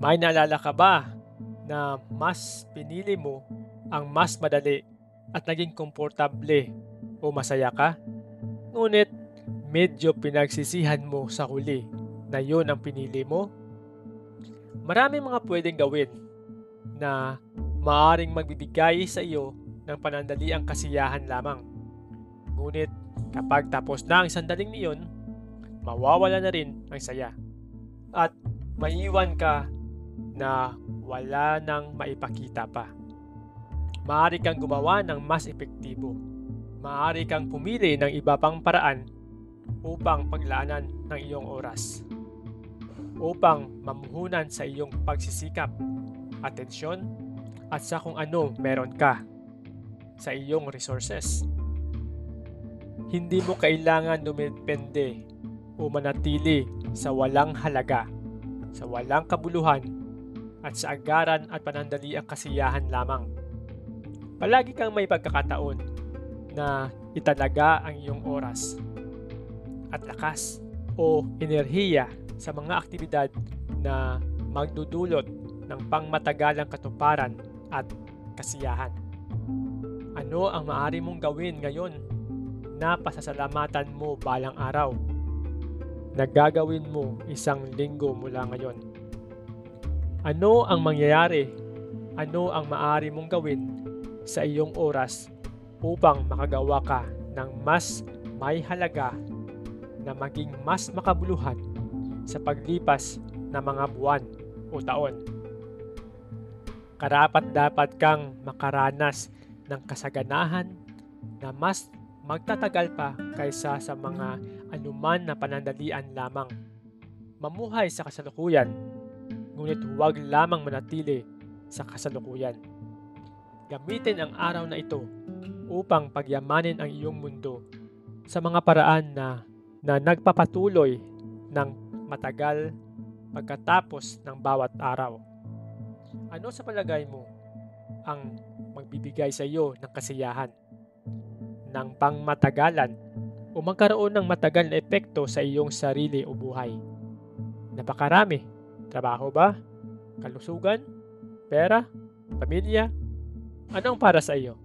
May naalala ka ba na mas pinili mo ang mas madali at naging komportable o masaya ka? Ngunit medyo pinagsisihan mo sa huli na yun ang pinili mo? Marami mga pwedeng gawin na maaring magbibigay sa iyo ng panandaliang kasiyahan lamang. Ngunit kapag tapos na ang sandaling niyon, mawawala na rin ang saya. At maiwan ka na wala nang maipakita pa. Maaari kang gumawa ng mas epektibo. Maaari kang pumili ng iba pang paraan upang paglaanan ng iyong oras. Upang mamuhunan sa iyong pagsisikap, atensyon, at sa kung ano meron ka sa iyong resources. Hindi mo kailangan dumepende o manatili sa walang halaga, sa walang kabuluhan at sa agaran at panandali ang kasiyahan lamang. Palagi kang may pagkakataon na italaga ang iyong oras at lakas o enerhiya sa mga aktibidad na magdudulot ng pangmatagalang katuparan at kasiyahan. Ano ang maaari mong gawin ngayon na pasasalamatan mo balang araw? Nagagawin mo isang linggo mula ngayon. Ano ang mangyayari? Ano ang maaari mong gawin sa iyong oras upang makagawa ka ng mas may halaga na maging mas makabuluhan sa paglipas ng mga buwan o taon. Karapat dapat kang makaranas ng kasaganahan na mas magtatagal pa kaysa sa mga anuman na panandalian lamang. Mamuhay sa kasalukuyan ngunit huwag lamang manatili sa kasalukuyan. Gamitin ang araw na ito upang pagyamanin ang iyong mundo sa mga paraan na, na nagpapatuloy ng matagal pagkatapos ng bawat araw. Ano sa palagay mo ang magbibigay sa iyo ng kasiyahan, ng pangmatagalan o magkaroon ng matagal na epekto sa iyong sarili o buhay? Napakarami Trabaho ba? Kalusugan? Pera? Pamilya? Anong para sa iyo?